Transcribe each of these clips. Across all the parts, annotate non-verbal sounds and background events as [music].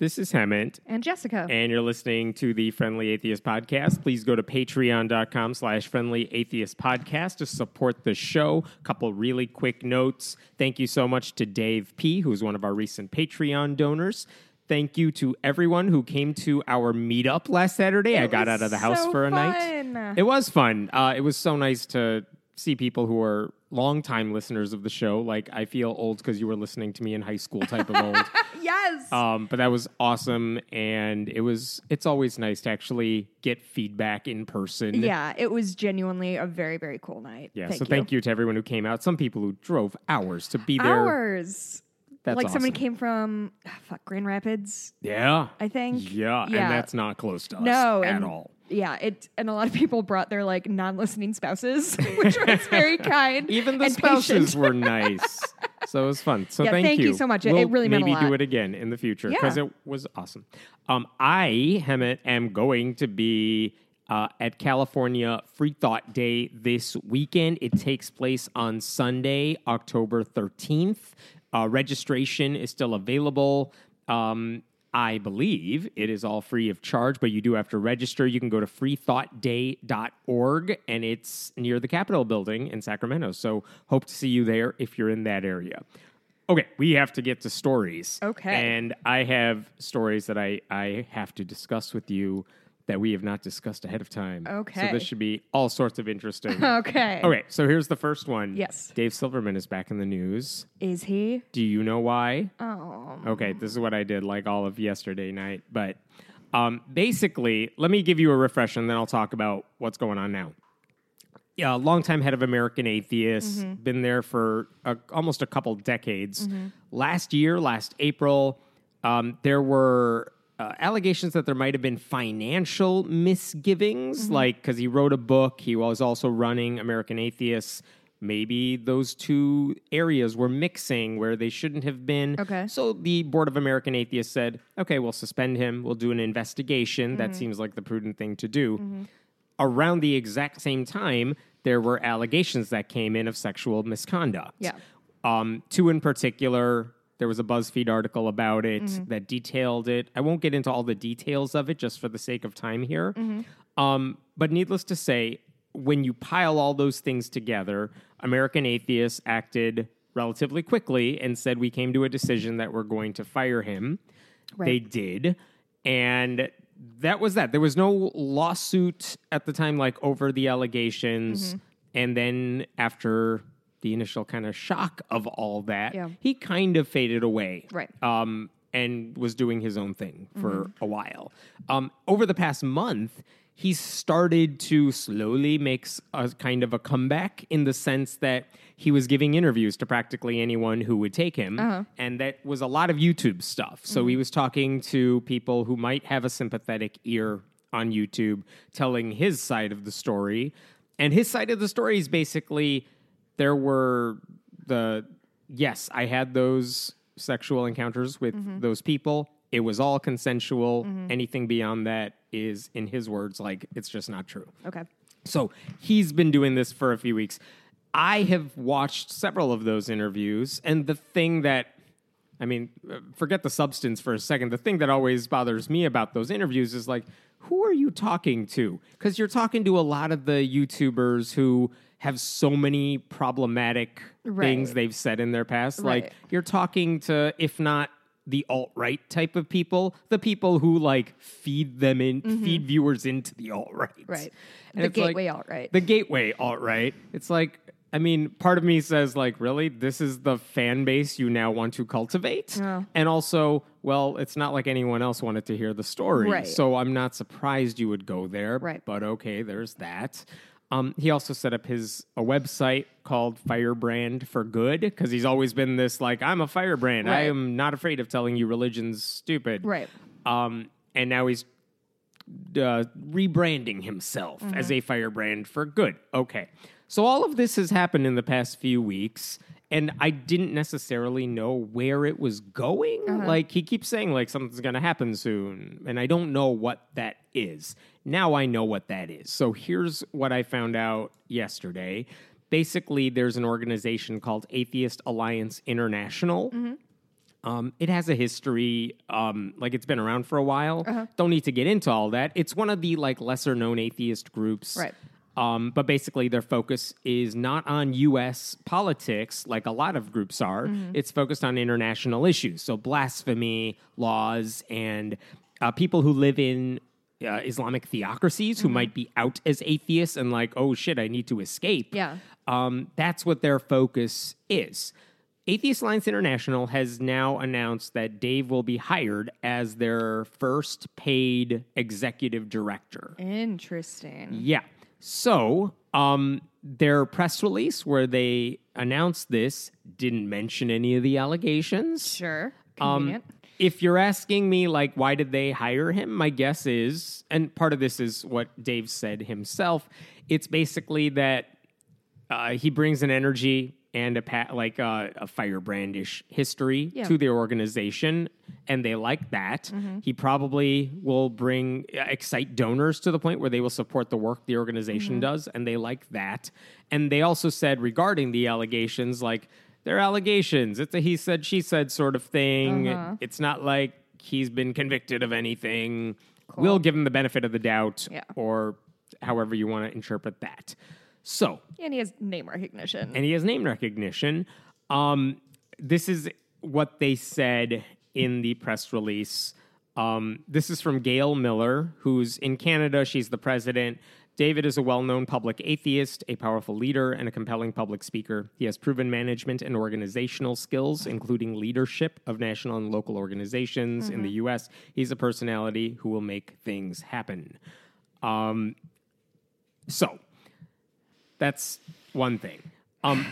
This is Hemant, And Jessica. and you're listening to the Friendly Atheist Podcast. Please go to patreon.com slash friendly atheist podcast to support the show. A couple really quick notes. Thank you so much to Dave P., who's one of our recent Patreon donors. Thank you to everyone who came to our meetup last Saturday. I got out of the house so for a night. It was fun. Uh, it was so nice to see people who are longtime listeners of the show. Like, I feel old because you were listening to me in high school type of old. [laughs] yes. Um, but that was awesome, and it was. It's always nice to actually get feedback in person. yeah, it was genuinely a very, very cool night. Yeah. Thank so you. thank you to everyone who came out. Some people who drove hours to be there. Hours. That's like somebody awesome. came from ah, fuck Grand Rapids, Yeah. I think. Yeah, yeah, and that's not close to us No, at and- all. Yeah, it and a lot of people brought their like non-listening spouses, [laughs] which was very [laughs] kind. Even the spouses patient. were [laughs] nice. So it was fun. So Yeah, thank, thank you so much. It- it We'll really meant a maybe do it again in the future because Yeah. it was awesome. Um, I, Hemant, am going to be uh, at California Free Thought Day this weekend. It takes place on Sunday, October 13th. Uh, registration is still available. Um, I believe it is all free of charge, but you do have to register. You can go to freethoughtday.org, and it's near the Capitol building in Sacramento. So hope to see you there if you're in that area. Okay, we have to get to stories. Okay. And I have stories that I, I have to discuss with you that we have not discussed ahead of time. Okay. So this should be all sorts of interesting. [laughs] Okay. okay, so here's the first one. Yes. Dave Silverman is back in the news. Is he? Do you know why? Oh. Okay, this is what I did like all of yesterday night. But um, basically, let me give you a refresh and then I'll talk about what's going on now. Yeah, longtime head of American Atheists, been there for a, almost a couple decades. Last year, last April, um, there were uh, allegations that there might have been financial misgivings, like because he wrote a book, he was also running American Atheists. Maybe those two areas were mixing where they shouldn't have been. Okay. So the Board of American Atheists said, okay, we'll suspend him. We'll do an investigation. That seems like the prudent thing to do. Around the exact same time, there were allegations that came in of sexual misconduct. Yeah. Um, two in particular, there was a BuzzFeed article about it mm-hmm. that detailed it. I won't get into all the details of it just for the sake of time here. Mm-hmm. Um, but needless to say, when you pile all those things together, American Atheists acted relatively quickly and said, We came to a decision that we're going to fire him. They did. And that was that. There was no lawsuit at the time, like over the allegations. Mm-hmm. And then after the initial kind of shock of all that, Yeah. he kind of faded away. Right. Um, and was doing his own thing for a while. Um, over the past month, he started to slowly make a kind of a comeback in the sense that he was giving interviews to practically anyone who would take him. And that was a lot of YouTube stuff. So he was talking to people who might have a sympathetic ear on YouTube, telling his side of the story. And his side of the story is basically there were the yes, I had those sexual encounters with Mm-hmm. those people. It was all consensual. Anything beyond that is, in his words, like it's just not true. Okay. So he's been doing this for a few weeks. I have watched several of those interviews, and the thing that I mean, uh, forget the substance for a second. The thing that always bothers me about those interviews is like, who are you talking to? Because you're talking to a lot of the YouTubers who have so many problematic things they've said in their past. Like, you're talking to, if not the alt right type of people, the people who like feed them in, feed viewers into the alt right. Mm-hmm. Right. And the it's like- gateway alt right. the gateway alt right. It's like, I mean, part of me says, like, really, this is the fan base you now want to cultivate, Yeah. and also, well, it's not like anyone else wanted to hear the story, Right. so I'm not surprised you would go there. Right. But okay, there's that. Um, he also set up his a website called Firebrand for Good because he's always been this like I'm a firebrand. I am not afraid of telling you religion's stupid. right. Um, and now he's uh, rebranding himself as a firebrand for good. Okay. So all of this has happened in the past few weeks, and I didn't necessarily know where it was going. Like he keeps saying like something's going to happen soon, and I don't know what that is. Now I know what that is. So here's what I found out yesterday. Basically, there's an organization called Atheist Alliance International Um, it has a history, um, like it's been around for a while. Uh-huh. Don't need to get into all that. It's one of the like lesser known atheist groups, Right. Um, but basically, their focus is not on U.S. politics like a lot of groups are. Mm-hmm. It's focused on international issues, so blasphemy laws and uh, people who live in uh, Islamic theocracies Mm-hmm. who might be out as atheists and like, oh shit, I need to escape. Yeah. Um, that's what their focus is. Atheist Alliance International has now announced that Dave will be hired as their first paid executive director. Interesting. Yeah. So, um, their press release where they announced this didn't mention any of the allegations. Sure. Um, Convenient. If you're asking me, like, why did they hire him? My guess is, and part of this is what Dave said himself. It's basically that uh, he brings an energy and a pa- like uh, a firebrandish history Yeah. to the organization, and they like that. He probably will bring uh, excite donors to the point where they will support the work the organization does, and they like that. And they also said regarding the allegations, like they're allegations. It's a he said she said sort of thing. Uh-huh. It's not like he's been convicted of anything. We'll give him the benefit of the doubt, Yeah. or however you want to interpret that. So, And he has name recognition. and he has name recognition. Um, this is what they said in the press release. Um, this is from Gail Miller, who's in Canada. She's the president. David is a well known public atheist, a powerful leader, and a compelling public speaker. He has proven management and organizational skills, including leadership of national and local organizations in the U.S. He's a personality who will make things happen. Um, so, that's one thing. Um,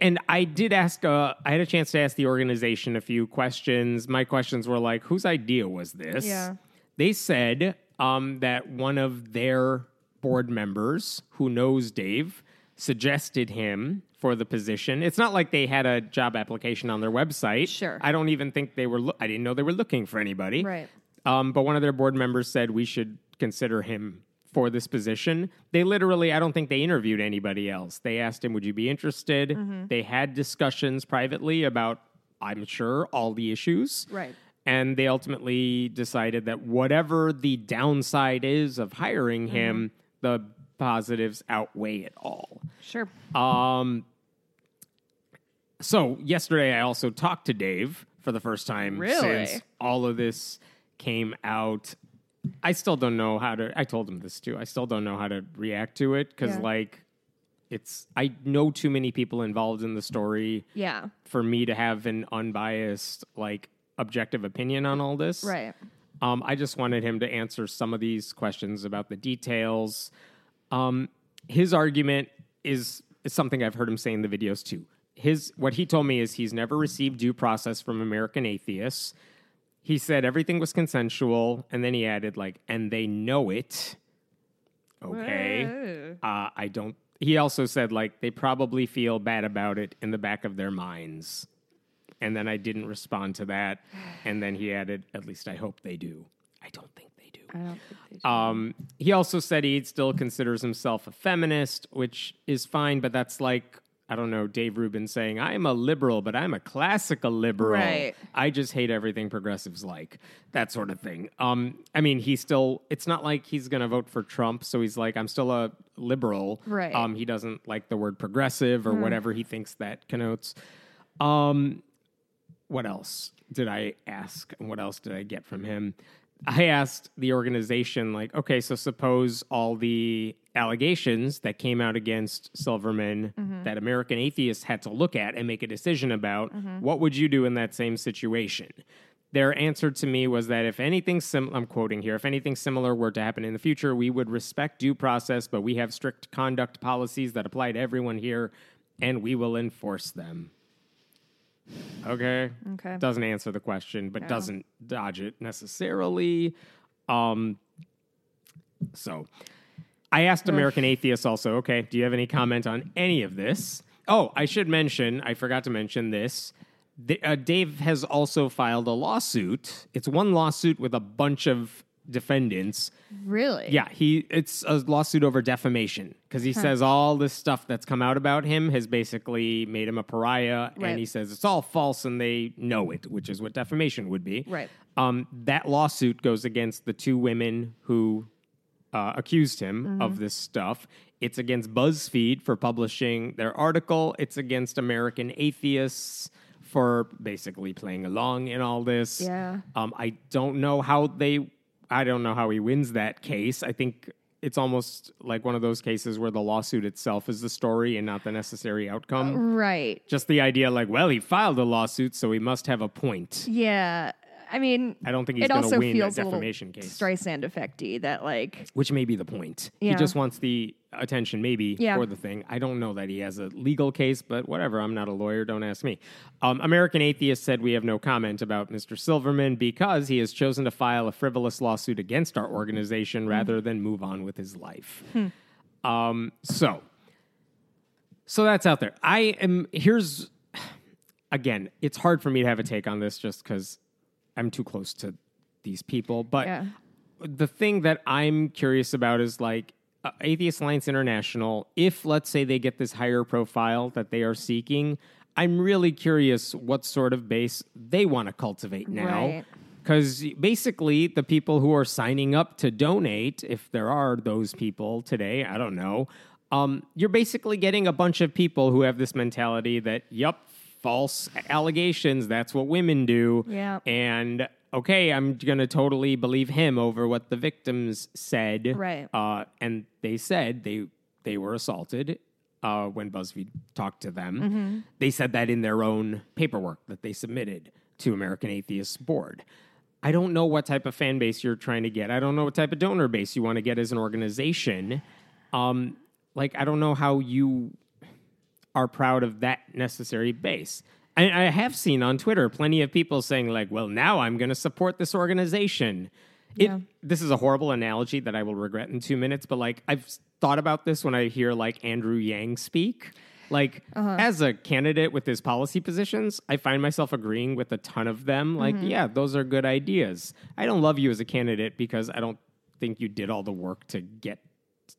and I did ask. Uh, I had a chance to ask the organization a few questions. My questions were like, "Whose idea was this?" Yeah. They said um, that one of their board members, who knows Dave, suggested him for the position. It's not like they had a job application on their website. Sure. I don't even think they were. Lo- I didn't know they were looking for anybody. Right. Um, but one of their board members said we should consider him for this position. They literally, I don't think they interviewed anybody else. They asked him, Would you be interested? Mm-hmm. They had discussions privately about, I'm sure, all the issues. Right. And they ultimately decided that whatever the downside is of hiring Mm-hmm. him, the positives outweigh it all. Sure. Um, so yesterday, I also talked to Dave for the first time Really? since all of this came out. I still don't know how to. I told him this too. I still don't know how to react to it because, Yeah. like, it's. I know too many people involved in the story Yeah. for me to have an unbiased, like, objective opinion on all this. Right. Um, I just wanted him to answer some of these questions about the details. Um, his argument is, is something I've heard him say in the videos too. His what he told me is he's never received due process from American atheists. He said everything was consensual, and then he added like, and they know it. Okay, uh, I don't. He also said like they probably feel bad about it in the back of their minds. And then I didn't respond to that. And then he added, at least I hope they do. I don't think they do. I don't think they do. Um, he also said he still considers himself a feminist, which is fine, but that's like, I don't know, Dave Rubin saying, I'm a liberal, but I'm a classical liberal. Right. I just hate everything progressives like, that sort of thing. Um, I mean, he's still, it's not like he's going to vote for Trump, so he's like, I'm still a liberal. Right. Um, he doesn't like the word progressive or whatever he thinks that connotes. Um, what else did I ask? And what else did I get from him? I asked the organization, like, okay, so suppose all the allegations that came out against Silverman mm-hmm. that American atheists had to look at and make a decision about, mm-hmm. what would you do in that same situation? Their answer to me was that if anything sim- I'm quoting here, if anything similar were to happen in the future, we would respect due process, but we have strict conduct policies that apply to everyone here, and we will enforce them. Okay. Okay. Doesn't answer the question, but doesn't dodge it necessarily. Um, so I asked American Atheists also, okay, do you have any comment on any of this? Oh, I should mention, I forgot to mention this. The, uh, Dave has also filed a lawsuit. It's one lawsuit with a bunch of defendants. Really? Yeah, he it's a lawsuit over defamation because he says all this stuff that's come out about him has basically made him a pariah, Right. and he says it's all false and they know it, which is what defamation would be. Right. Um, that lawsuit goes against the two women who uh, accused him Mm-hmm. of this stuff. It's against BuzzFeed for publishing their article. It's against American atheists for basically playing along in all this. Yeah. Um, I don't know how they. I don't know how he wins that case. I think it's almost like one of those cases where the lawsuit itself is the story and not the necessary outcome. Right. Just the idea, like, well, he filed a lawsuit, so he must have a point. Yeah. I mean, I don't think he's going to win a feels defamation case. Streisand effecty that like which may be the point. He just wants the attention, maybe, Yeah. for the thing. I don't know that he has a legal case, but whatever. I'm not a lawyer. Don't ask me. Um, American Atheist said we have no comment about Mr. Silverman because he has chosen to file a frivolous lawsuit against our organization rather than move on with his life. Um, so, so that's out there. I am here's [sighs] again. It's hard for me to have a take on this just because I'm too close to these people, but Yeah. the thing that I'm curious about is like uh, Atheist Alliance International. If let's say they get this higher profile that they are seeking, I'm really curious what sort of base they want to cultivate now. Right. Because basically, the people who are signing up to donate, if there are those people today, I don't know, um, you're basically getting a bunch of people who have this mentality that, yup, false allegations, that's what women do. Yeah. And okay, I'm going to totally believe him over what the victims said. Right. Uh, and they said they they were assaulted uh, when BuzzFeed talked to them. They said that in their own paperwork that they submitted to American Atheist Board. I don't know what type of fan base you're trying to get. I don't know what type of donor base you want to get as an organization. Um, like I don't know how you are proud of that necessary base. I, I have seen on Twitter plenty of people saying like, "Well, now I'm going to support this organization." It, Yeah. This is a horrible analogy that I will regret in two minutes, but like I've thought about this when I hear like Andrew Yang speak. Like uh-huh. as a candidate with his policy positions, I find myself agreeing with a ton of them. Like, mm-hmm. yeah, those are good ideas. I don't love you as a candidate because I don't think you did all the work to get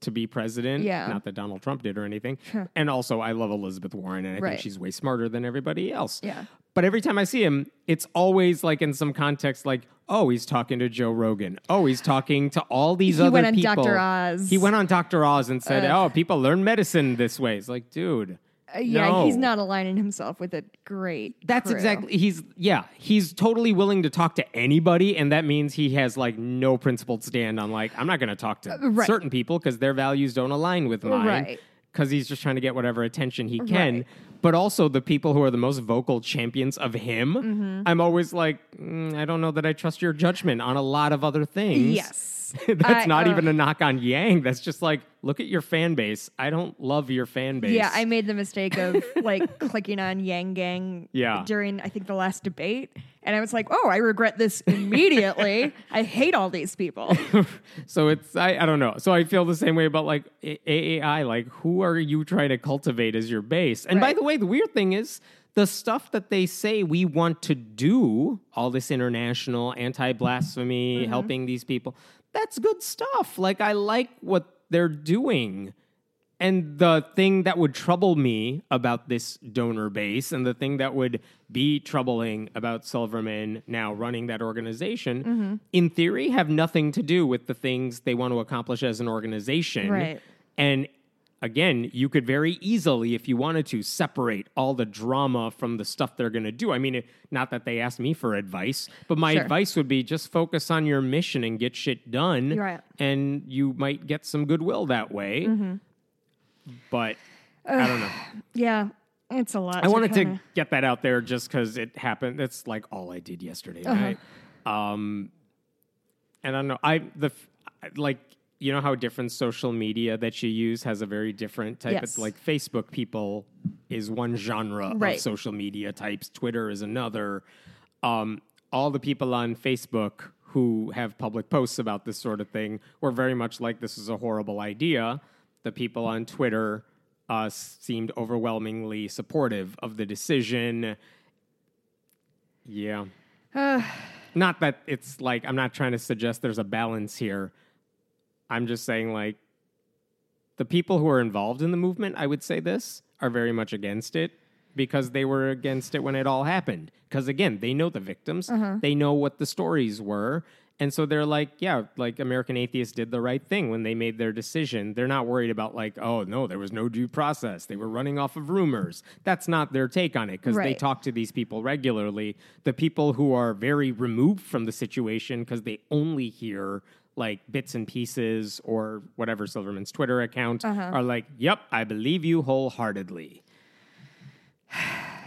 to be president. Yeah. Not that Donald Trump did or anything. and also, I love Elizabeth Warren, and I Right. think she's way smarter than everybody else. Yeah. But every time I see him, it's always like in some context, like, oh, he's talking to Joe Rogan. Oh, he's talking to all these other people. He other went on people. Dr. Oz. He went on Dr. Oz and said, oh, people learn medicine this way. It's like, dude. Uh, yeah, no. he's not aligning himself with a great. That's crew. exactly he's yeah he's totally willing to talk to anybody and that means he has like no principled stand on like I'm not going to talk to right. certain people because their values don't align with mine Right. because he's just trying to get whatever attention he can Right. but also the people who are the most vocal champions of him Mm-hmm. I'm always like mm, I don't know that I trust your judgment on a lot of other things Yes. [laughs] that's I- not uh, even a knock on Yang that's just like look at your fan base I don't love your fan base Yeah, I made the mistake of [laughs] like clicking on Yang Gang Yeah. during I think the last debate, and I was like, "Oh, I regret this immediately. [laughs] I hate all these people." so it's I, I don't know. So I feel the same way about like AAI. Like, who are you trying to cultivate as your base? And by the way, the weird thing is the stuff that they say we want to do, all this international anti blasphemy, helping these people. That's good stuff. Like I like what they're doing. And the thing that would trouble me about this donor base and the thing that would be troubling about Silverman now running that organization, mm-hmm. in theory, have nothing to do with the things they want to accomplish as an organization. Right. And again, you could very easily, if you wanted to, separate all the drama from the stuff they're going to do. I mean, not that they asked me for advice, but my Sure. advice would be just focus on your mission and get shit done. Right. And you might get some goodwill that way. Mm-hmm. But I don't know. yeah, it's a lot. I wanted kinda- to get that out there just because it happened. That's like all I did yesterday Uh-huh. night. Um, and I don't know. I the like you know how different social media that you use has a very different type Yes. of like Facebook people is one genre Right. of social media types. Twitter is another. Um, all the people on Facebook who have public posts about this sort of thing were very much like this is a horrible idea. The people on Twitter uh, seemed overwhelmingly supportive of the decision. Yeah. [sighs] not that it's like I'm not trying to suggest there's a balance here. I'm just saying like the people who are involved in the movement, I would say this, are very much against it because they were against it when it all happened. Because again, they know the victims, uh-huh. they know what the stories were. And so they're like, yeah, like American Atheists did the right thing when they made their decision. They're not worried about, like, oh, no, there was no due process. They were running off of rumors. That's not their take on it because they talk to these people regularly. The people who are very removed from the situation because they only hear like bits and pieces or whatever Silverman's Twitter account are like, yep, I believe you wholeheartedly. [sighs]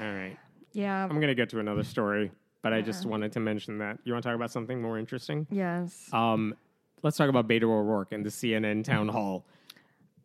All right. Yeah. I'm going to get to another story, but I just wanted to mention that. You want to talk about something more interesting? yes. Um, let's talk about Beto O'Rourke and the CNN town hall.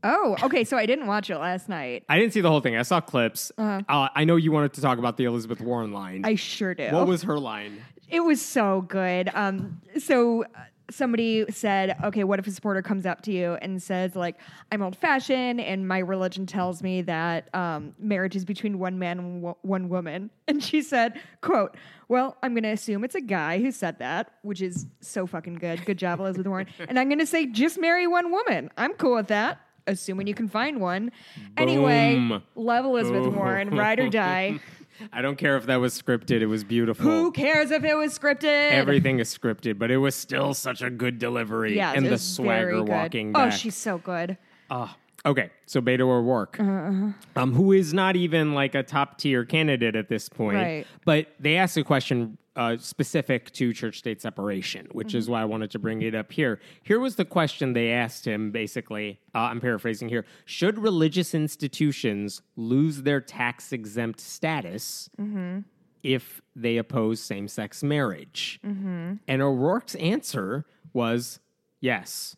Oh, okay. So I didn't watch it last night. I didn't see the whole thing. I saw clips. uh I know you wanted to talk about the Elizabeth Warren line. I sure do. what was her line? It was so good. Um, so uh, somebody said, "Okay, what if a supporter comes up to you and says, like, I'm old-fashioned, and my religion tells me that um, marriage is between one man and wo- one woman?" [laughs] And she said, "Quote: Well, I'm going to assume it's a guy who said that, which is so fucking good. Good job, Elizabeth Warren. [laughs] And I'm going to say, just marry one woman. I'm cool with that." Assuming you can find one. Anyway, love Elizabeth Warren, ride or die. [laughs] I don't care if that was scripted. It was beautiful. Who cares if it was scripted? Everything is scripted, but it was still such a good delivery. Yeah, and the swagger good. walking Oh, she's so good. Ah, okay, so Beto O'Rourke, Uh-huh, um, who is not even like a top tier candidate at this point, Right. but they asked a question uh, specific to church state separation, which Mm-hmm. is why I wanted to bring it up here. Here was the question they asked him basically. Uh, I'm paraphrasing here. Should religious institutions lose their tax exempt status? Mm-hmm. If they oppose same sex marriage. Mm-hmm. And O'Rourke's answer was yes.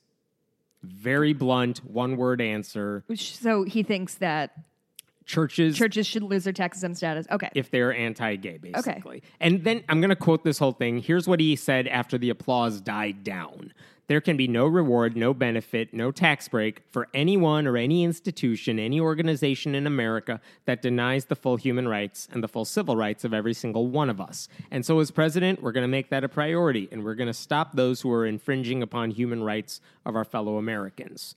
Very blunt, one word answer. So he thinks that Churches, churches should lose their tax exempt status. Okay. if they're anti gay, basically. Okay. And then I'm going to quote this whole thing. Here's what he said after the applause died down There can be no reward, no benefit, no tax break for anyone or any institution, any organization in America that denies the full human rights and the full civil rights of every single one of us. And so, as president, we're going to make that a priority and we're going to stop those who are infringing upon human rights of our fellow Americans.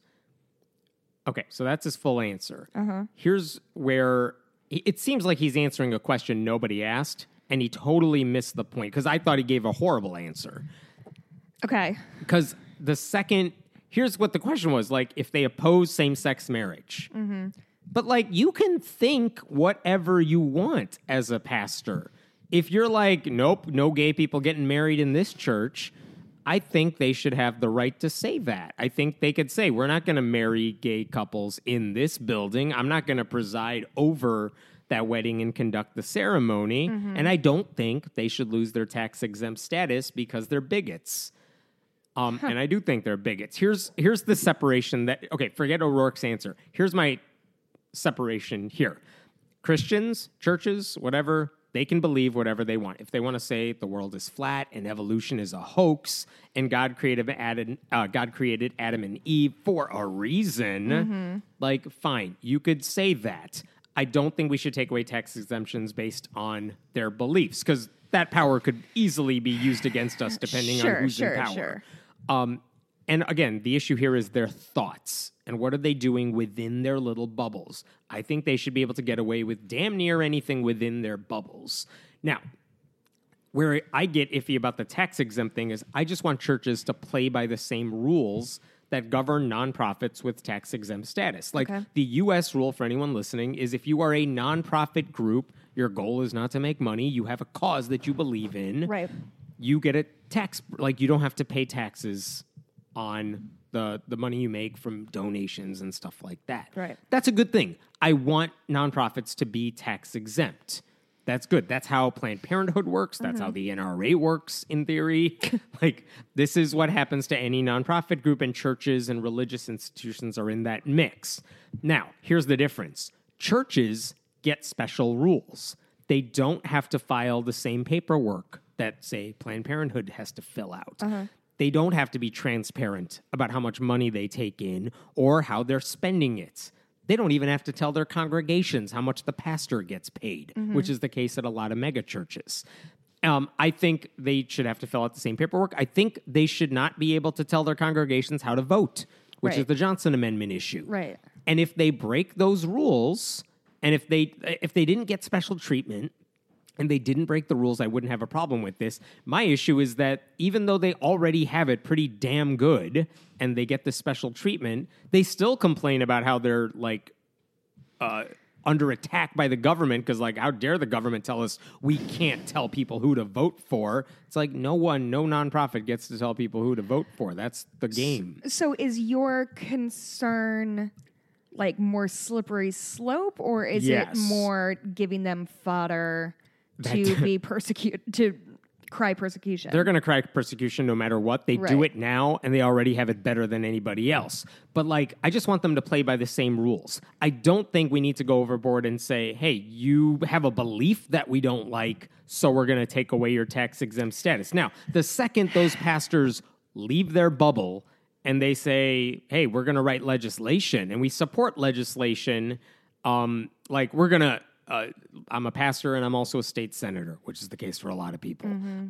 Okay, so that's his full answer. Uh-huh. Here's where it seems like he's answering a question nobody asked, and he totally missed the point because I thought he gave a horrible answer. Okay. Because the second, here's what the question was like if they oppose same sex marriage. Mm-hmm. But like, you can think whatever you want as a pastor. If you're like, nope, no gay people getting married in this church, I think they should have the right to say that. I think they could say, we're not going to marry gay couples in this building. I'm not going to preside over that wedding and conduct the ceremony. And I don't think they should lose their tax exempt status because they're bigots. Um, and I do think they're bigots. Here's here's the separation that okay, forget O'Rourke's answer. Here's my separation here. Christians, churches, whatever, they can believe whatever they want. If they want to say the world is flat and evolution is a hoax and God created Adam, uh, God created Adam and Eve for a reason, like fine, you could say that. I don't think we should take away tax exemptions based on their beliefs because that power could easily be used against us depending Sure, on who's sure, in power. sure. Um, and again, the issue here is their thoughts and what are they doing within their little bubbles. I think they should be able to get away with damn near anything within their bubbles. Now, where I get iffy about the tax exempt thing is I just want churches to play by the same rules that govern nonprofits with tax exempt status. Like Okay. the US rule for anyone listening is if you are a nonprofit group, your goal is not to make money, you have a cause that you believe in Right. you get a tax like you don't have to pay taxes on the the money you make from donations and stuff like that. Right. That's a good thing. I want nonprofits to be tax exempt. That's good. That's how Planned Parenthood works. That's how mm-hmm. the NRA works in theory. [laughs] like this is what happens to any nonprofit group and churches and religious institutions are in that mix. Now, here's the difference. Churches get special rules. They don't have to file the same paperwork that say Planned Parenthood has to fill out. Uh-huh. They don't have to be transparent about how much money they take in or how they're spending it. They don't even have to tell their congregations how much the pastor gets paid, which is the case at a lot of mega churches. Um, I think they should have to fill out the same paperwork. I think they should not be able to tell their congregations how to vote, which is the Johnson Amendment issue. Right. And if they break those rules, and if they if they didn't get special treatment and they didn't break the rules, I wouldn't have a problem with this. My issue is that even though they already have it pretty damn good and they get the special treatment, they still complain about how they're like uh, under attack by the government because like how dare the government tell us we can't tell people who to vote for it's like no one no nonprofit gets to tell people who to vote for that's the game So is your concern like more slippery slope or is Yes. it more giving them fodder to be persecuted to cry persecution? they're going to cry persecution no matter what. They do it now and they already have it better than anybody else. But like i just want them to play by the same rules. I don't think we need to go overboard and say hey you have a belief that we don't like so we're going to take away your tax exempt status. Now the second those pastors leave their bubble and they say hey we're going to write legislation and we support legislation um, like we're gonna uh, i'm a pastor and i'm also a state senator which is the case for a lot of people.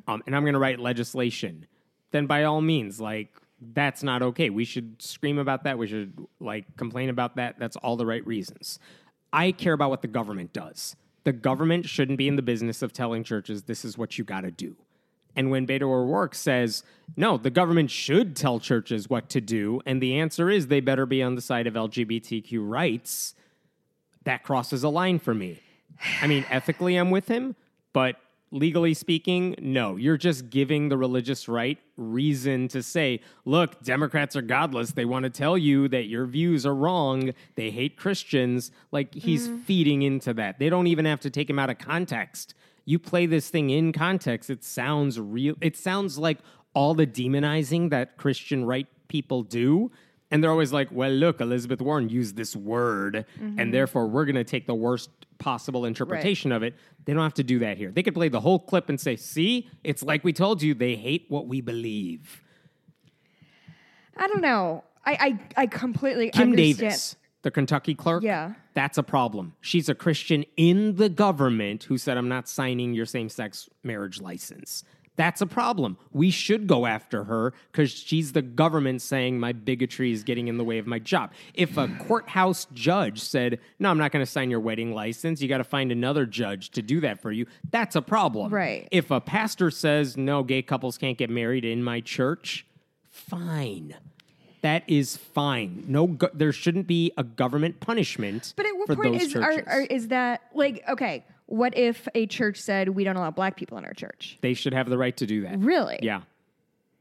Um, and i'm gonna write legislation. Then by all means like that's not okay. We should scream about that. We should like complain about that. That's all the right reasons. I care about what the government does. The government shouldn't be in the business of telling churches this is what you got to do. And when Beto O'Rourke says, no, the government should tell churches what to do, and the answer is they better be on the side of LGBTQ rights, that crosses a line for me. I mean, [sighs] ethically, I'm with him, but legally speaking, no. You're just giving the religious right reason to say, look, Democrats are godless. They want to tell you that your views are wrong. They hate Christians. Like, he's mm. feeding into that. They don't even have to take him out of context. You play this thing in context, it sounds real. It sounds like all the demonizing that Christian right people do. And they're always like, well, look, Elizabeth Warren used this word, and mm-hmm. therefore we're going to take the worst possible interpretation of it. They don't have to do that here. They could play the whole clip and say, see, it's like we told you, they hate what we believe. I don't know. I I, I completely Kim understand. Davis, the Kentucky clerk, Yeah. that's a problem. She's a Christian in the government who said, I'm not signing your same sex marriage license. That's a problem. We should go after her because she's the government saying my bigotry is getting in the way of my job. If a courthouse judge said, No, I'm not going to sign your wedding license, you got to find another judge to do that for you, that's a problem. Right. If a pastor says, No, gay couples can't get married in my church, fine. That is fine. No, go- there shouldn't be a government punishment. But at what for point is are, are, is that like okay? What if a church said we don't allow black people in our church? they should have the right to do that. Really? Yeah,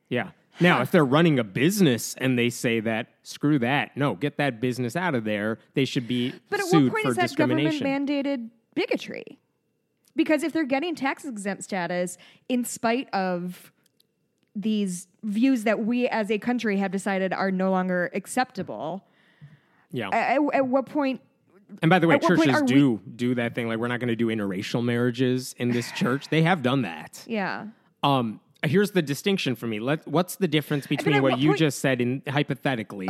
yeah. Now, if they're running a business and they say that, screw that. No, get that business out of there. They should be But at sued what point for is that government discrimination. mandated bigotry? Because if they're getting tax exempt status in spite of these views that we as a country have decided are no longer acceptable, yeah. at, at what point? And by the way, At what point churches are we- do do that thing. Like we're not going to do interracial marriages in this [sighs] church. They have done that. Yeah. Um, here's the distinction for me. Let, what's the difference between what what you point- Uh-huh. just said in hypothetically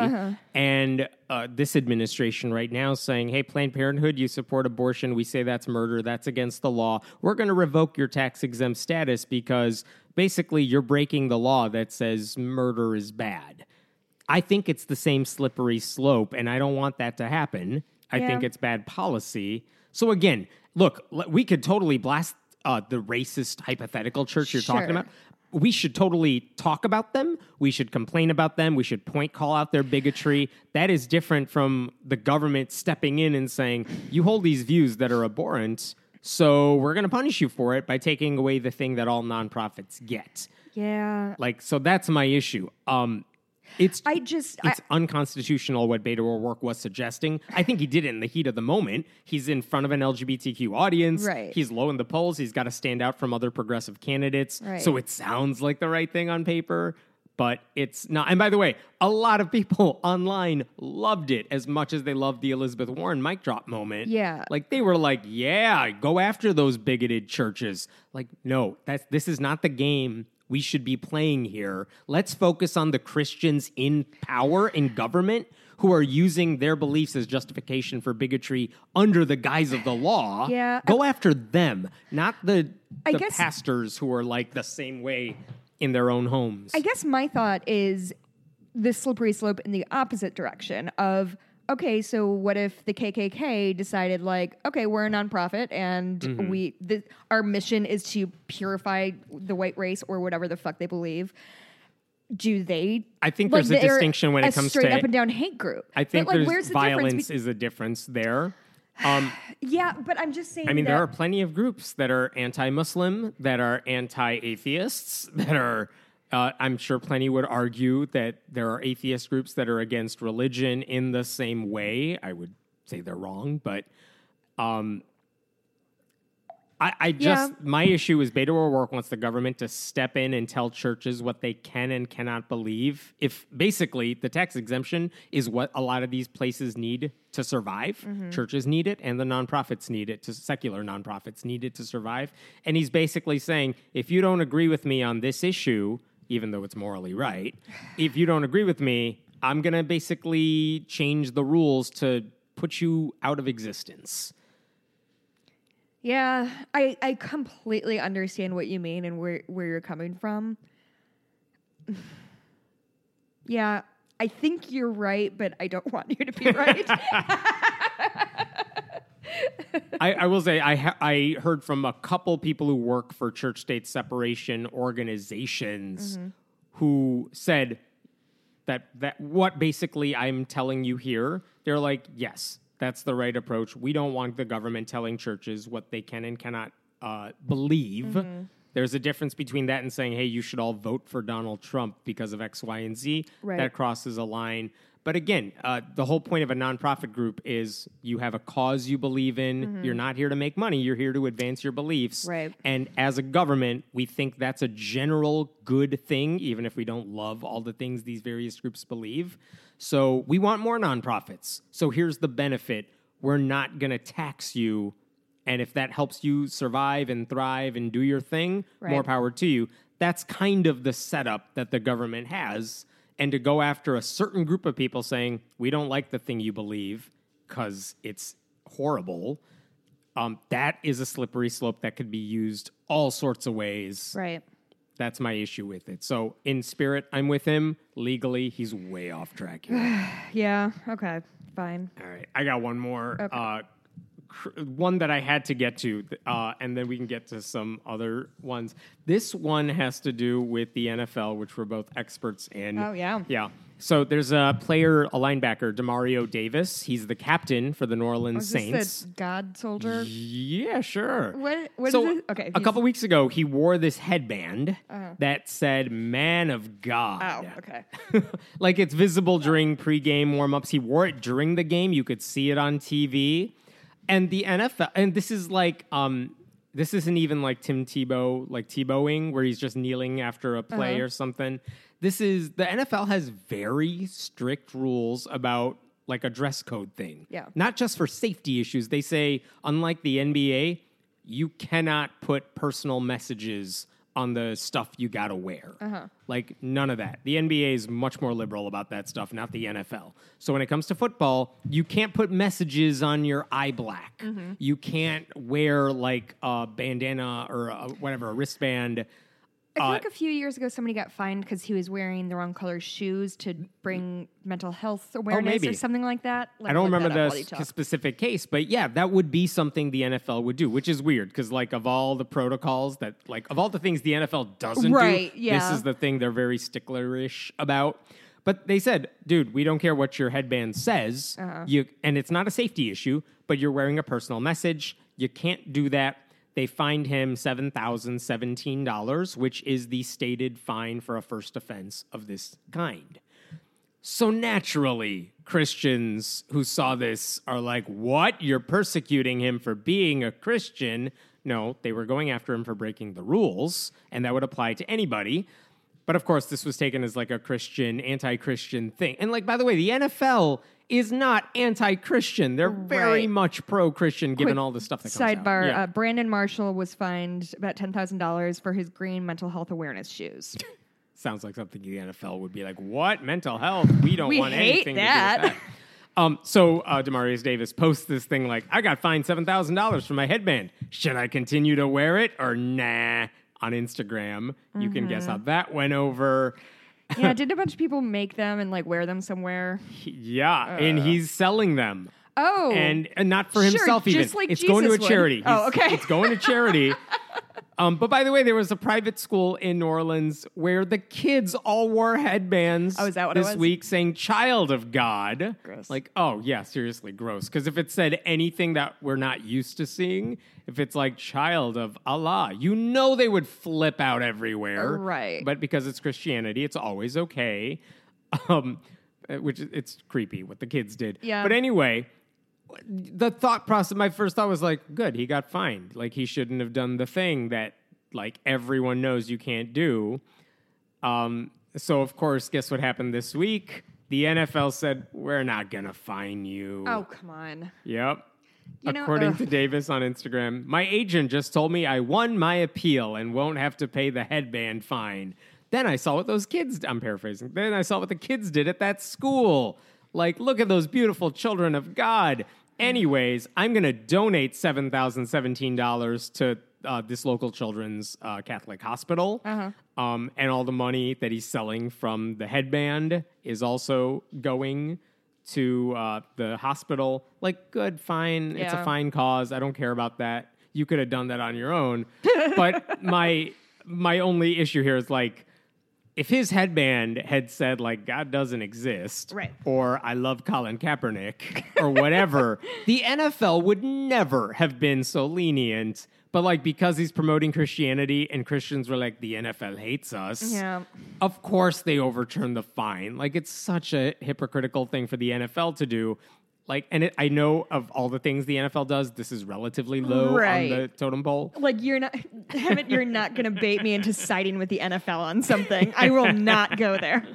and uh, this administration right now saying, "Hey, Planned Parenthood, you support abortion. We say that's murder. That's against the law. We're going to revoke your tax exempt status because basically you're breaking the law that says murder is bad." I think it's the same slippery slope, and I don't want that to happen. I Yeah. think it's bad policy. So again, look, we could totally blast uh, the racist hypothetical church you're talking about. We should totally talk about them. We should complain about them. We should point call out their bigotry. That is different from the government stepping in and saying, "You hold these views that are abhorrent, so we're going to punish you for it by taking away the thing that all nonprofits get." Yeah. Like, so that's my issue. Um, it's I just I, it's unconstitutional what Beto O'Rourke was suggesting. I think he did it in the heat of the moment. He's in front of an LGBTQ audience. Right. He's low in the polls. He's got to stand out from other progressive candidates. Right. So it sounds like the right thing on paper, but it's not. And by the way, a lot of people [laughs] online loved it as much as they loved the Elizabeth Warren mic drop moment. Yeah. Like they were like, "Yeah, go after those bigoted churches." Like, no, that's this is not the game we should be playing here. Let's focus on the Christians in power in government who are using their beliefs as justification for bigotry under the guise of the law. Yeah. Go after them, not the, I the guess- pastors who are like the same way in their own homes. I guess my thought is the slippery slope in the opposite direction of okay, so what if the KKK decided like, okay, we're a nonprofit and Mm-hmm. we the, our mission is to purify the white race or whatever the fuck they believe. Do they? I think there's a distinction when it comes straight to- up and down hate group. I think but, like, there's where's the violence difference? is a difference there. Um, [sighs] yeah, but I'm just saying. I mean, there are plenty of groups that are anti-Muslim, that are anti-atheists, [laughs] that are. Uh, I'm sure plenty would argue that there are atheist groups that are against religion in the same way. I would say they're wrong, but um, I, I just Yeah. my issue is Beto O'Rourke wants the government to step in and tell churches what they can and cannot believe. If basically the tax exemption is what a lot of these places need to survive, churches need it, and the nonprofits need it. To secular nonprofits need it to survive. And he's basically saying, if you don't agree with me on this issue, even though it's morally right, if you don't agree with me, I'm gonna basically change the rules to put you out of existence. Yeah, I, I completely understand what you mean and where, where you're coming from. [sighs] yeah, I think you're right, but I don't [laughs] want you to be right. [laughs] I, I will say I ha- I heard from a couple people who work for church state separation organizations who said that that what basically I'm telling you here they're like yes that's the right approach. We don't want the government telling churches what they can and cannot uh, believe. There's a difference between that and saying hey you should all vote for Donald Trump because of X Y and Z. Right. that crosses a line but again, uh, the whole point of a nonprofit group is you have a cause you believe in. You're not here to make money. You're here to advance your beliefs. Right. And as a government, we think that's a general good thing, even if we don't love all the things these various groups believe. So we want more nonprofits. So here's the benefit we're not going to tax you. And if that helps you survive and thrive and do your thing, more power to you. That's kind of the setup that the government has. And to go after a certain group of people saying, we don't like the thing you believe because it's horrible, um, that is a slippery slope that could be used all sorts of ways. right. That's my issue with it. So, in spirit, I'm with him. Legally, he's way off track here. [sighs] [sighs] Yeah, okay, fine. All right, I got one more. Uh, cr- one that I had to get to, uh, and then we can get to some other ones. This one has to do with the NFL, which we're both experts in. Oh, yeah. yeah. So there's a player, a linebacker, Demario Davis. He's the captain for the New Orleans Was Saints. God soldier? Yeah, sure. What- what so is it? Okay, a couple weeks ago, he wore this headband that said "Man of God." Oh, okay. [laughs] like it's visible during pregame warmups. He wore it during the game. You could see it on TV. And the NFL, and this is like, um, this isn't even like Tim Tebow, like Tebowing, where he's just kneeling after a play Uh-huh. or something. This is the NFL has very strict rules about like a dress code thing. Yeah. Not just for safety issues. They say, unlike the NBA, you cannot put personal messages on the stuff you gotta wear. Uh-huh. Like none of that. The NBA is much more liberal about that stuff, not the NFL. So when it comes to football, you can't put messages on your eye black. Mm-hmm. You can't wear like a bandana or a, whatever, a wristband. I feel Uh, like a few years ago somebody got fined because he was wearing the wrong color shoes to bring mental health awareness maybe. or something like that. Let I don't remember the while you s- talk. specific case, but yeah, that would be something the NFL would do, which is weird because, like, of all the protocols that, like, of all the things the NFL doesn't Right, do, yeah. this is the thing they're very sticklerish about. But they said, dude, we don't care what your headband says, Uh-huh. you, and it's not a safety issue, but you're wearing a personal message. You can't do that. They fined him seven thousand seventeen dollars, which is the stated fine for a first offense of this kind. So naturally, Christians who saw this are like, What? You're persecuting him for being a Christian? No, they were going after him for breaking the rules, and that would apply to anybody. But of course, this was taken as like a Christian, anti-Christian thing. And like, by the way, the NFL is not anti-Christian. They're very much pro-Christian, given Quick all the stuff that comes out. Sidebar: Yeah. uh, Brandon Marshall was fined about ten thousand dollars for his green mental health awareness shoes. [laughs] Sounds like something the NFL would be like, "What mental health? We don't We want anything that." to do with that." Um, so uh, Demario Davis posts this thing like, "I got fined seven thousand dollars for my headband. Should I continue to wear it or nah?" On Instagram, you can guess Mm-hmm. how that went over. Yeah, [laughs] did a bunch of people make them and like wear them somewhere? Yeah, and uh. he's selling them. Oh, and, and not for Sure, himself even. like it's going to a would. charity. Oh, okay. It's going to charity. [laughs] um, but by the way, there was a private school in New Orleans where the kids all wore headbands. Oh, is that what this week saying "Child of God"? Gross. Like, oh yeah, seriously, gross. Because if it said anything that we're not used to seeing, if it's like "Child of Allah," you know they would flip out everywhere. Right. But because it's Christianity, it's always okay. Um, which it's creepy what the kids did. Yeah. But anyway, the thought process, my first thought was like, good, he got fined. Like he shouldn't have done the thing that like everyone knows you can't do. Um, so of course, guess what happened this week? The NFL said, we're not gonna fine you. oh come on. Yep. You know, According ugh. to Davis on Instagram, my agent just told me I won my appeal and won't have to pay the headband fine. Then I saw what those kids, I'm paraphrasing, then I saw what the kids did at that school. Like, look at those beautiful children of God. Anyways, I'm going to donate $7,017 to uh, this local children's uh, Catholic hospital. Um, and all the money that he's selling from the headband is also going to uh, the hospital. Like, good, fine. It's a Yeah. fine cause. I don't care about that. You could have done that on your own. but [laughs] my my only issue here is like, if his headband had said like God doesn't exist, Right. or I love Colin Kaepernick, or whatever, [laughs] the NFL would never have been so lenient. But like because he's promoting Christianity and Christians were like the NFL hates us, Yeah. of course they overturn the fine. Like it's such a hypocritical thing for the NFL to do. Like, and it, I know of all the things the NFL does, this is relatively low Right. on the totem pole. Like you're not, [laughs] you're not going to bait me into siding with the NFL on something. I will not go there.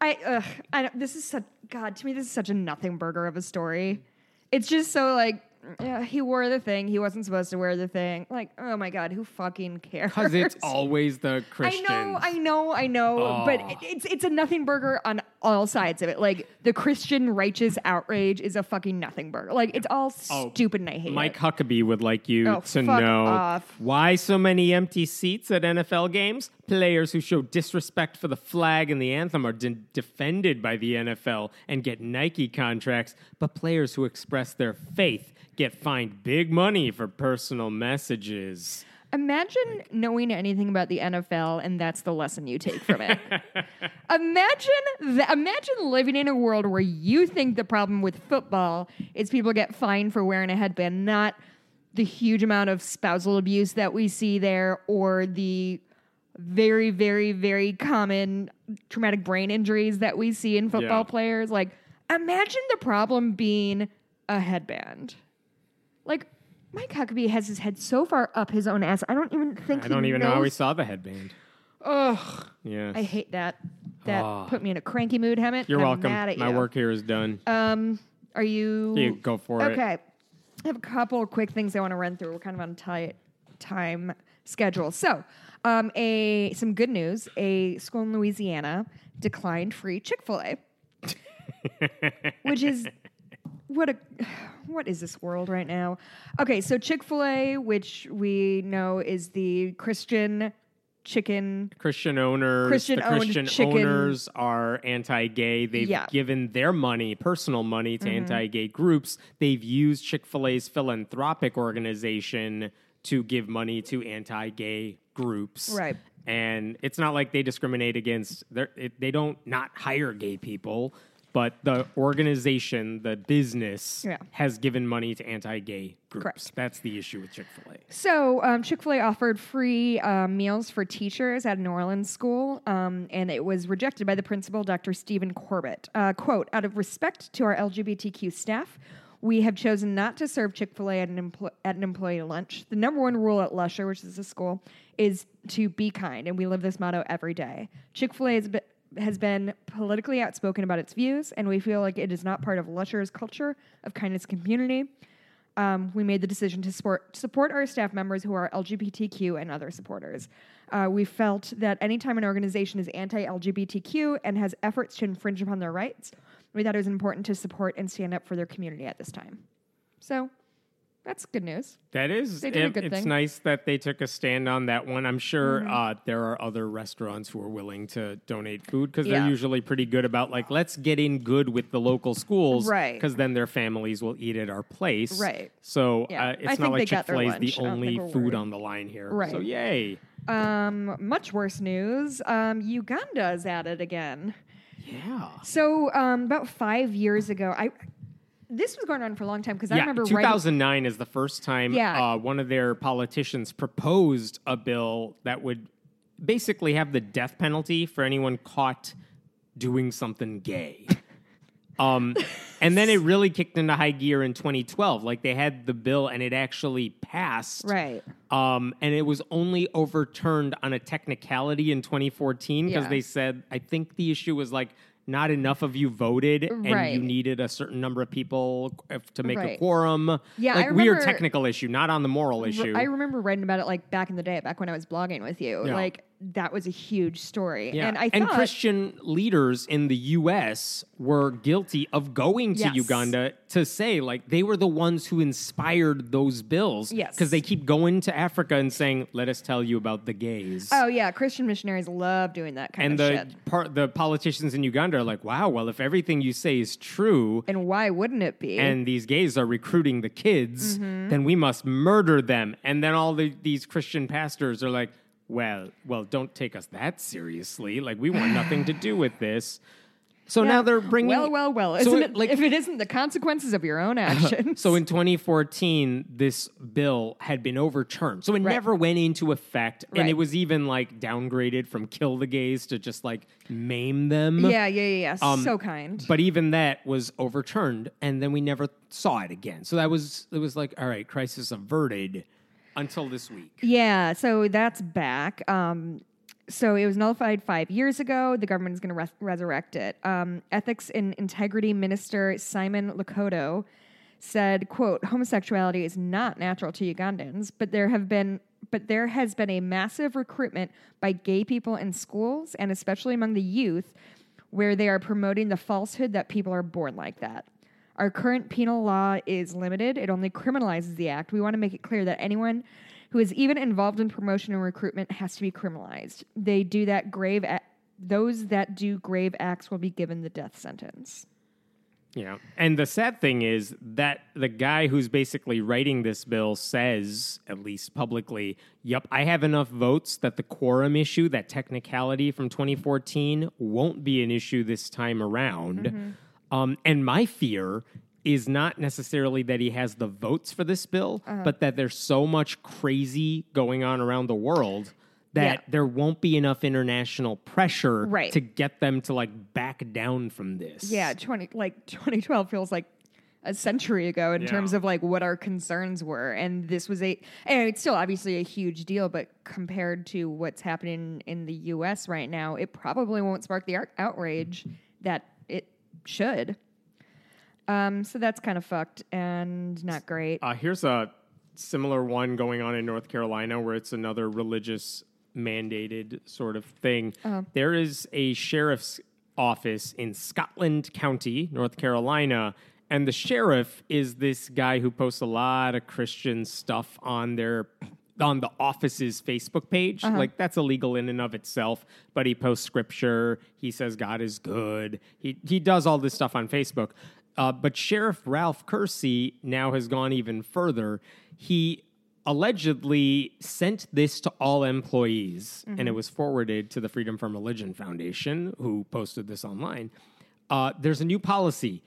I, ugh, I this is such, God, to me, this is such a nothing burger of a story. It's just so like, yeah, he wore the thing. He wasn't supposed to wear the thing. Like, oh my God, who fucking cares? Because it's always the Christian. [laughs] I know, I know, I know, but Oh. it, it's it's a nothing burger on all sides of it. Like the Christian righteous outrage is a fucking nothing burger. Like it's all Oh, stupid and I hate Mike it. Huckabee would like you Oh, to know off. why so many empty seats at NFL games. Players who show disrespect for the flag and the anthem are de- defended by the NFL and get Nike contracts, but players who express their faith get fined big money for personal messages. Imagine knowing anything about the NFL and that's the lesson you take from it. [laughs] imagine th- imagine living in a world where you think the problem with football is people get fined for wearing a headband, not the huge amount of spousal abuse that we see there or the very very very common traumatic brain injuries that we see in football Yeah. players. Like imagine the problem being a headband. Like Mike Huckabee has his head so far up his own ass. I don't even think I don't even know how we knows- saw the headband. Ugh, Yeah. I hate that. That Ah. put me in a cranky mood, Hemant. You're I'm welcome. Mad at My you. work here is done. Um, are you? you go for it. Okay. I have a couple of quick things I want to run through. We're kind of on a tight time schedule. So, um, a some good news. A school in Louisiana declined free Chick Fil A, [laughs] which is what a [sighs] what is this world right now? Okay, so Chick Fil A, which we know is the Christian chicken Christian owners, Christian chicken- owners are anti-gay. They've Yeah. given their money, personal money, Mm-hmm. to anti-gay groups. They've used Chick-fil-A's philanthropic organization to give money to anti-gay groups. Right. And it's not like they discriminate against. It, they don't not hire gay people, but the organization, the business, Yeah. has given money to anti-gay groups. Correct. That's the issue with Chick-fil-A. So um, Chick Fil A offered free uh, meals for teachers at a New Orleans school, um, and it was rejected by the principal, Dr. Stephen Corbett. Uh, "Quote: Out of respect to our LGBTQ staff." We have chosen not to serve Chick fil A at, an empl- at an employee lunch. The number one rule at Lusher, which is a school, is to be kind, and we live this motto every day. Chick fil A been, has been politically outspoken about its views, and we feel like it is not part of Lusher's culture of kindness community. Um, we made the decision to support, support our staff members who are LGBTQ and other supporters. Uh, we felt that anytime an organization is anti LGBTQ and has efforts to infringe upon their rights, we thought it was important to support and stand up for their community at this time. So that's good news. That is, They did a it- it's thing. Mm-hmm. nice that they took a stand on that one. I'm sure uh, there are other restaurants who are willing to donate food because Yeah. they're usually pretty good about like let's get in good with the local schools, Right. Because then their families will eat at our place, Right. So Yeah. uh, it's think not like Chick Fil A is the. I only food worried. on the line here, right? So yay, Um, much worse news. Um, Uganda is at it again. yeah. So um, about five years ago, I this was going on for a long time because I yeah, remember writing. 2009 is the first time Yeah. uh, one of their politicians proposed a bill that would basically have the death penalty for anyone caught doing something gay. [laughs] um, and then it really kicked into high gear in 2012. Like they had the bill and it actually passed. Right. Um, and it was only overturned on a technicality in 2014 because Yeah. they said, I think the issue was like not enough of you voted and Right. you needed a certain number of people to make a quorum. Yeah, like weird technical issue, not on the moral issue. I remember writing about it like back in the day, back when I was blogging with you. Yeah. Like that was a huge story. yeah. And I thought Christian leaders in the U.S. were guilty of going to Yes. Uganda to say, like, they were the ones who inspired those bills. Yes. Because they keep going to Africa and saying, let us tell you about the gays. Oh yeah, Christian missionaries love doing that kind and of the shit. part the politicians in Uganda are like, wow, well, if everything you say is true, And why wouldn't it be? and these gays are recruiting the kids, Mm-hmm. then we must murder them. And then all the, these Christian pastors are like, well, well, don't take us that seriously. Like we want nothing to do with this. So Yeah. now they're bringing. well, well, well. Isn't it, it, like- if it isn't the consequences of your own [laughs] actions? So in 2014, this bill had been overturned. So it Right. never went into effect, and it was even like downgraded from kill the gays to just like maim them. yeah, yeah, yeah, yeah. Um, so kind. But even that was overturned, and then we never saw it again. So that was it was like, all right, crisis averted until this week. Yeah, so that's back. Um, so it was nullified five years ago. The government is going to res- resurrect it. Um, Ethics and Integrity Minister Simon Lokodo said, "quote Homosexuality is not natural to Ugandans, but there have been." But there has been a massive recruitment by gay people in schools and especially among the youth where they are promoting the falsehood that people are born like that. Our current penal law is limited, it only criminalizes the act. We want to make it clear that anyone who is even involved in promotion and recruitment has to be criminalized. They do that grave a- those that do grave acts will be given the death sentence. Yeah. And the sad thing is that the guy who's basically writing this bill says, at least publicly, yep, I have enough votes that the quorum issue, that technicality from 2014, won't be an issue this time around. Mm-hmm. Um, and my fear is not necessarily that he has the votes for this bill, but that there's so much crazy going on around the world that Yeah. there won't be enough international pressure Right. to get them to like back down from this. Yeah, 20 like 2012 feels like a century ago in Yeah. terms of like what our concerns were and this was a and it's still obviously a huge deal but compared to what's happening in the US right now it probably won't spark the outrage that should. Um so that's kind of fucked and not great. Uh, here's a similar one going on in North Carolina where it's another religious mandated sort of thing. There is a sheriff's office in Scotland County, North Carolina, and the sheriff is this guy who posts a lot of Christian stuff on their on the office's Facebook page. Like that's illegal in and of itself, but he posts scripture, he says God is good. He he does all this stuff on Facebook. Uh, but Sheriff Ralph Kersey now has gone even further. He allegedly sent this to all employees, and it was forwarded to the Freedom from Religion Foundation, who posted this online. Uh, there's a new policy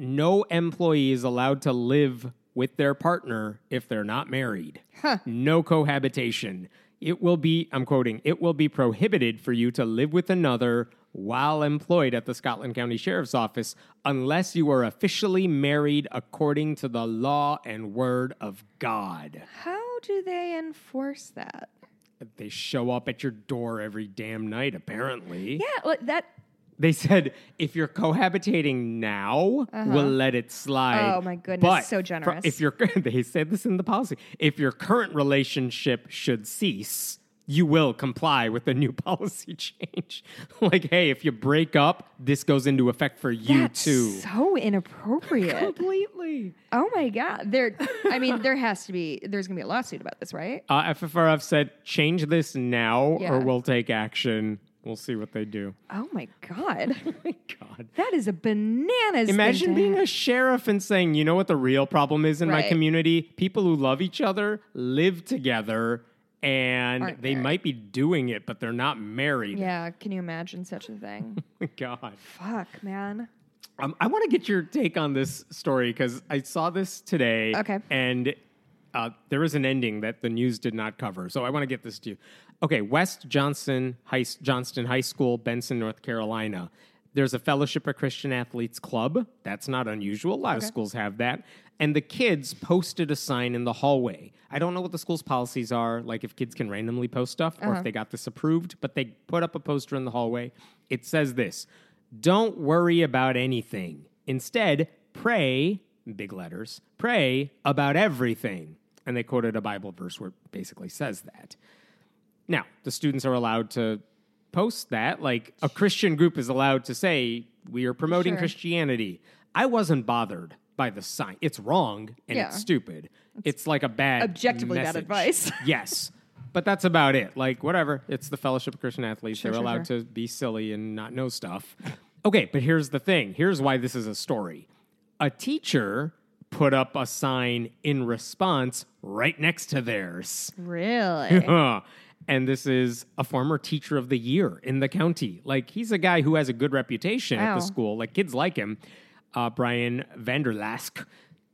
no employee is allowed to live with their partner if they're not married. No cohabitation. It will be, I'm quoting, it will be prohibited for you to live with another while employed at the Scotland County Sheriff's Office unless you are officially married according to the law and word of God. How do they enforce that? They show up at your door every damn night, apparently. Yeah, like that. They said if you're cohabitating now, we'll let it slide. Uh-huh. Oh, my goodness, But so fr- generous. if your [laughs] they said this in the policy, if your current relationship should cease, you will comply with the new [laughs] policy change. [laughs] like, hey, if you break up, this goes into effect for you That's too. so inappropriate. Completely. oh my god. There. I mean, there has to be. There's gonna be a lawsuit about this, right? Uh, FFRF said change this now, Yeah. or we'll take action. We'll see what they do. Oh my god. [laughs] Oh my God. That is a bananas. Imagine being a sheriff and saying, you know what the real problem is in my community? People who love each other live together and Aren't they married. might be doing it, but they're not married. Yeah. Can you imagine such a thing? [laughs] God. Fuck, man. Um, I want to get your take on this story because I saw this today. Okay. And uh, there is an ending that the news did not cover. So I want to get this to you. Okay, West Johnson High, Johnston High School, Benson, North Carolina. There's a Fellowship of Christian Athletes Club. That's not unusual. A lot of schools have that. And the kids posted a sign in the hallway. I don't know what the school's policies are, like if kids can randomly post stuff or if uh-huh. they got this approved, but they put up a poster in the hallway. It says this Don't worry about anything. Instead, pray, big letters, pray about everything. And they quoted a Bible verse where it basically says that. Now, the students are allowed to post that. Like a Christian group is allowed to say, we are promoting Sure. Christianity. I wasn't bothered by the sign. It's wrong and Yeah. it's stupid. It's like a bad Objectively bad advice. [laughs] yes. But that's about it. Like, whatever. It's the Fellowship of Christian Athletes. Sure, They're sure, allowed to be silly and not know stuff. Okay, but here's the thing. Here's why this is a story. A teacher put up a sign in response right next to theirs. Really? [laughs] and this is a former teacher of the year in the county. Like he's a guy who has a good reputation at the school. Like kids like him. Uh, Brian Vanderlask,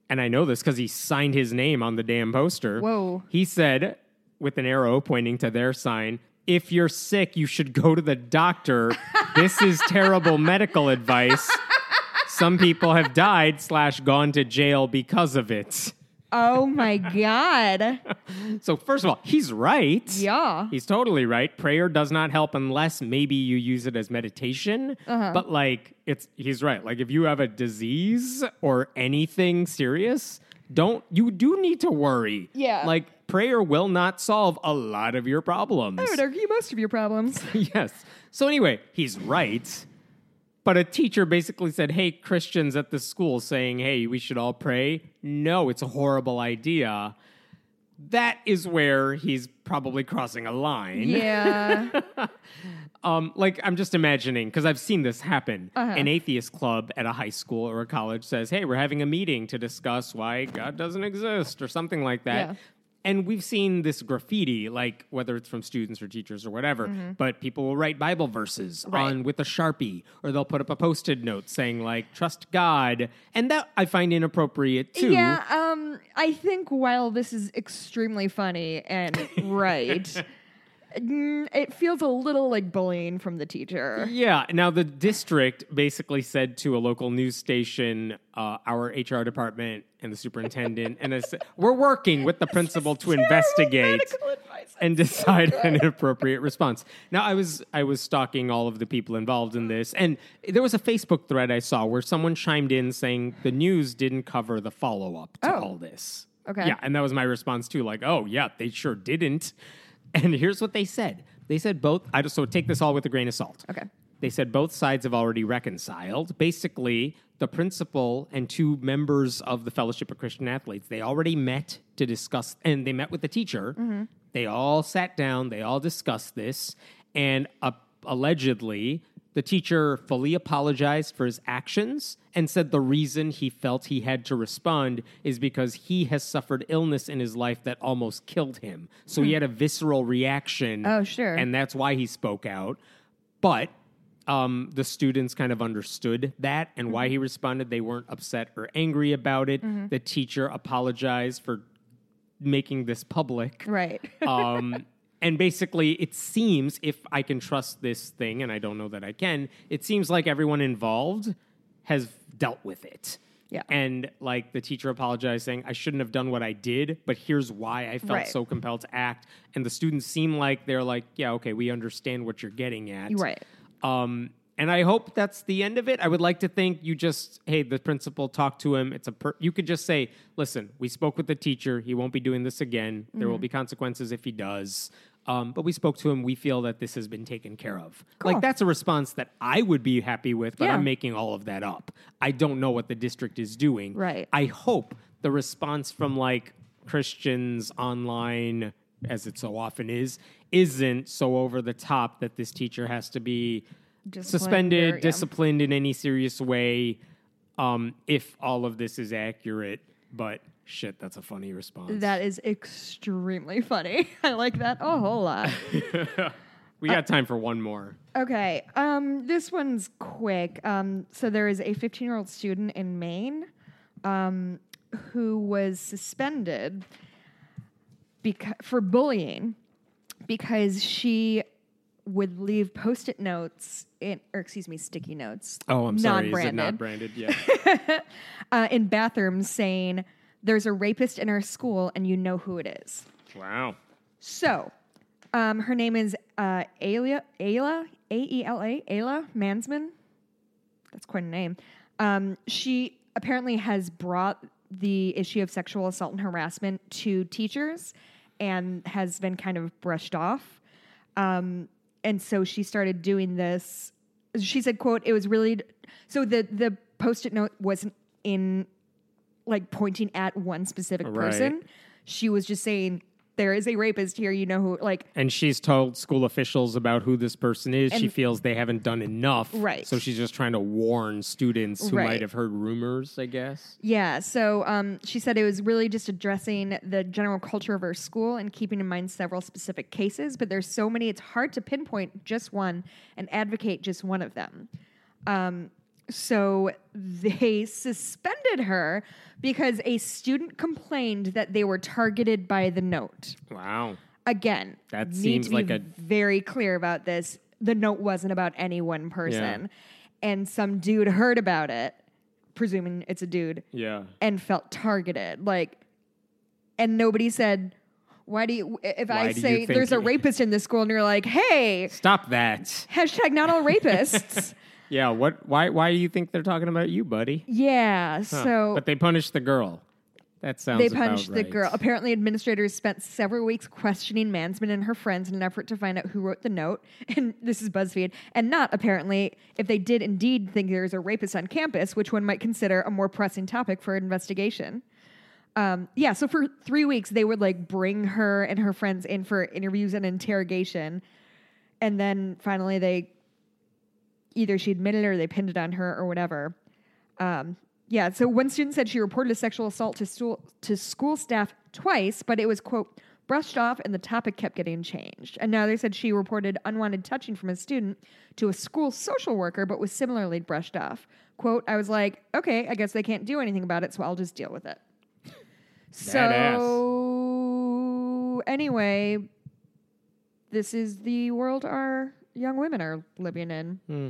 and I know this because he signed his name on the damn poster. Whoa. He said with an arrow pointing to their sign. If you're sick, you should go to the doctor. this is terrible medical advice. Some people have died slash gone to jail because of it. Oh my god. [laughs] So first of all, he's right. Yeah. He's totally right. Prayer does not help unless maybe you use it as meditation. Uh-huh. But like it's he's right. Like if you have a disease or anything serious, don't you do need to worry. Yeah. Like prayer will not solve a lot of your problems. I would argue most of your problems. [laughs] yes. So anyway, he's right. But a teacher basically said, "Hey, Christians at the school saying, "Hey, we should all pray." No, it's a horrible idea. That is where he's probably crossing a line. Yeah. [laughs] Um, like I'm just imagining because I've seen this happen. Uh-huh. An atheist club at a high school or a college says, "Hey, we're having a meeting to discuss why God doesn't exist" or something like that. Yeah. And we've seen this graffiti, like whether it's from students or teachers or whatever, Mm-hmm. but people will write Bible verses on with a sharpie, or they'll put up a post-it note saying like "Trust God," and that I find inappropriate too. Yeah, um, I think while this is extremely funny and [laughs] right, it feels a little like bullying from the teacher. Yeah. Now, the district basically said to a local news station, uh, our HR department and the superintendent, and said, we're working with the principal to investigate and decide an appropriate response. Now, I was I was stalking all of the people involved in this, and there was a Facebook thread I saw where someone chimed in saying the news didn't cover the follow up to Oh. all this. Okay. Yeah, and that was my response too. Like, oh yeah, they sure didn't. And here's what they said. They said both. I just so take this all with a grain of salt. Okay. They said both sides have already reconciled. Basically, the principal and two members of the Fellowship of Christian Athletes, they already met to discuss, and they met with the teacher. They all sat down, they all discussed this, and uh, allegedly, the teacher fully apologized for his actions and said the reason he felt he had to respond is because he has suffered illness in his life that almost killed him. So he had a visceral reaction. Oh, sure. And that's why he spoke out. But um, the students kind of understood that and why he responded. They weren't upset or angry about it. The teacher apologized for making this public. Right. [laughs] Um, and basically, it seems, if I can trust this thing, and I don't know that I can, it seems like everyone involved has dealt with it. Yeah. And like the teacher apologized, saying, I shouldn't have done what I did, but here's why I felt Right. so compelled to act. And the students seem like they're like, yeah, okay, we understand what you're getting at. Right. Um, and I hope that's the end of it. I would like to think you just, hey, the principal talked to him. It's a per- you could just say, listen, we spoke with the teacher. He won't be doing this again. There Mm-hmm. will be consequences if he does. Um, but we spoke to him. We feel that this has been taken care of. Cool. Like that's a response that I would be happy with, but Yeah. I'm making all of that up. I don't know what the district is doing. Right. I hope the response from like Christians online, as it so often is, isn't so over the top that this teacher has to be Disciplined suspended, or- yeah. disciplined in any serious way. Um, if all of this is accurate, but shit, that's a funny response. That is extremely funny. [laughs] I like that a whole lot. [laughs] we got time for one more. Okay, um, this one's quick. Um, so there is a 15 year old student in Maine um, who was suspended beca- for bullying because she would leave post it notes, in, or excuse me, sticky notes. Oh, I'm sorry. Is it not branded? Yeah. [laughs] uh, in bathrooms saying, There's a rapist in our school and you know who it is. wow. So, um, her name is uh, Aela, Aela, A E L A, Aela Mansmann. That's quite a name. Um, she apparently has brought the issue of sexual assault and harassment to teachers and has been kind of brushed off. Um, and so she started doing this. She said, "quote It was really so the the post-it note wasn't in like pointing at one specific Right. person. She was just saying." There is a rapist here, you know who, like, And she's told school officials about who this person is. she feels they haven't done enough. Right. So she's just trying to warn students who Right. might have heard rumors, I guess. Yeah, so um, she said it was really just addressing the general culture of her school and keeping in mind several specific cases, but there's so many, it's hard to pinpoint just one and advocate just one of them. Um, so they suspended her because a student complained that they were targeted by the note. Wow. Again, That need seems like a- very clear about this. The note wasn't about any one person, and some dude heard about it, presuming it's a dude, Yeah. and felt targeted. Like, and nobody said, "Why do you?" If Why I say there's a rapist in this school, and you're like, "Hey, Stop that. hashtag not all rapists," [laughs] Yeah. What? Why? Why do you think they're talking about you, buddy? yeah. Huh. So but they punished the girl. That sounds. they punished the right. girl. Apparently, administrators spent several weeks questioning Mansmann and her friends in an effort to find out who wrote the note. [laughs] And this is BuzzFeed. And not apparently if they did indeed think there's a rapist on campus, which one might consider a more pressing topic for investigation. Um, yeah, so for three weeks, they would like bring her and her friends in for interviews and interrogation. And then finally, they either she admitted it or they pinned it on her or whatever. Um, yeah, so one student said she reported a sexual assault to, school to school staff twice, but it was, quote, brushed off and the topic kept getting changed. And now they said she reported unwanted touching from a student to a school social worker, but was similarly brushed off. Quote, I was like, okay, I guess they can't do anything about it, so I'll just deal with it. So, anyway, this is the world our young women are living in. Hmm.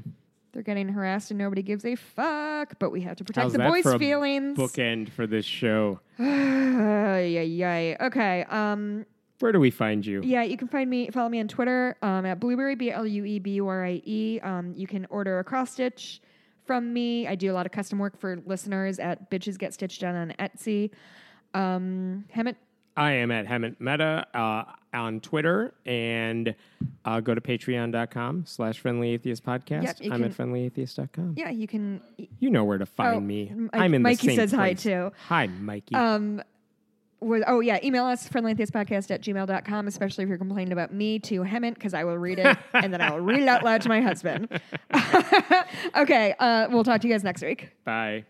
They're getting harassed and nobody gives a fuck, but we have to protect How's the boys' feelings. Bookend for this show. [sighs] yeah, ay. Okay. Um, Where do we find you? yeah, you can find me, follow me on Twitter um, at Blueburie, B L U E B U R I E. Um, you can order a cross stitch from me. I do a lot of custom work for listeners at Bitches Get Stitched Done on Etsy. Um, Hemant, I am at Hemant Mehta uh, on Twitter and uh, go to patreon.com slash friendly atheist podcast. Yep, I'm can- at friendlyatheist.com. yeah, you can. You know where to find Oh, me. I'm in Mikey the same says hi, too. Hi, Mikey. Um, was, oh, yeah, email us, friendlyatheistpodcast at gmail.com, especially if you're complaining about me to Hemant, because I will read it [laughs] and then I will read it out loud to my husband. [laughs] okay, uh, we'll talk to you guys next week. Bye.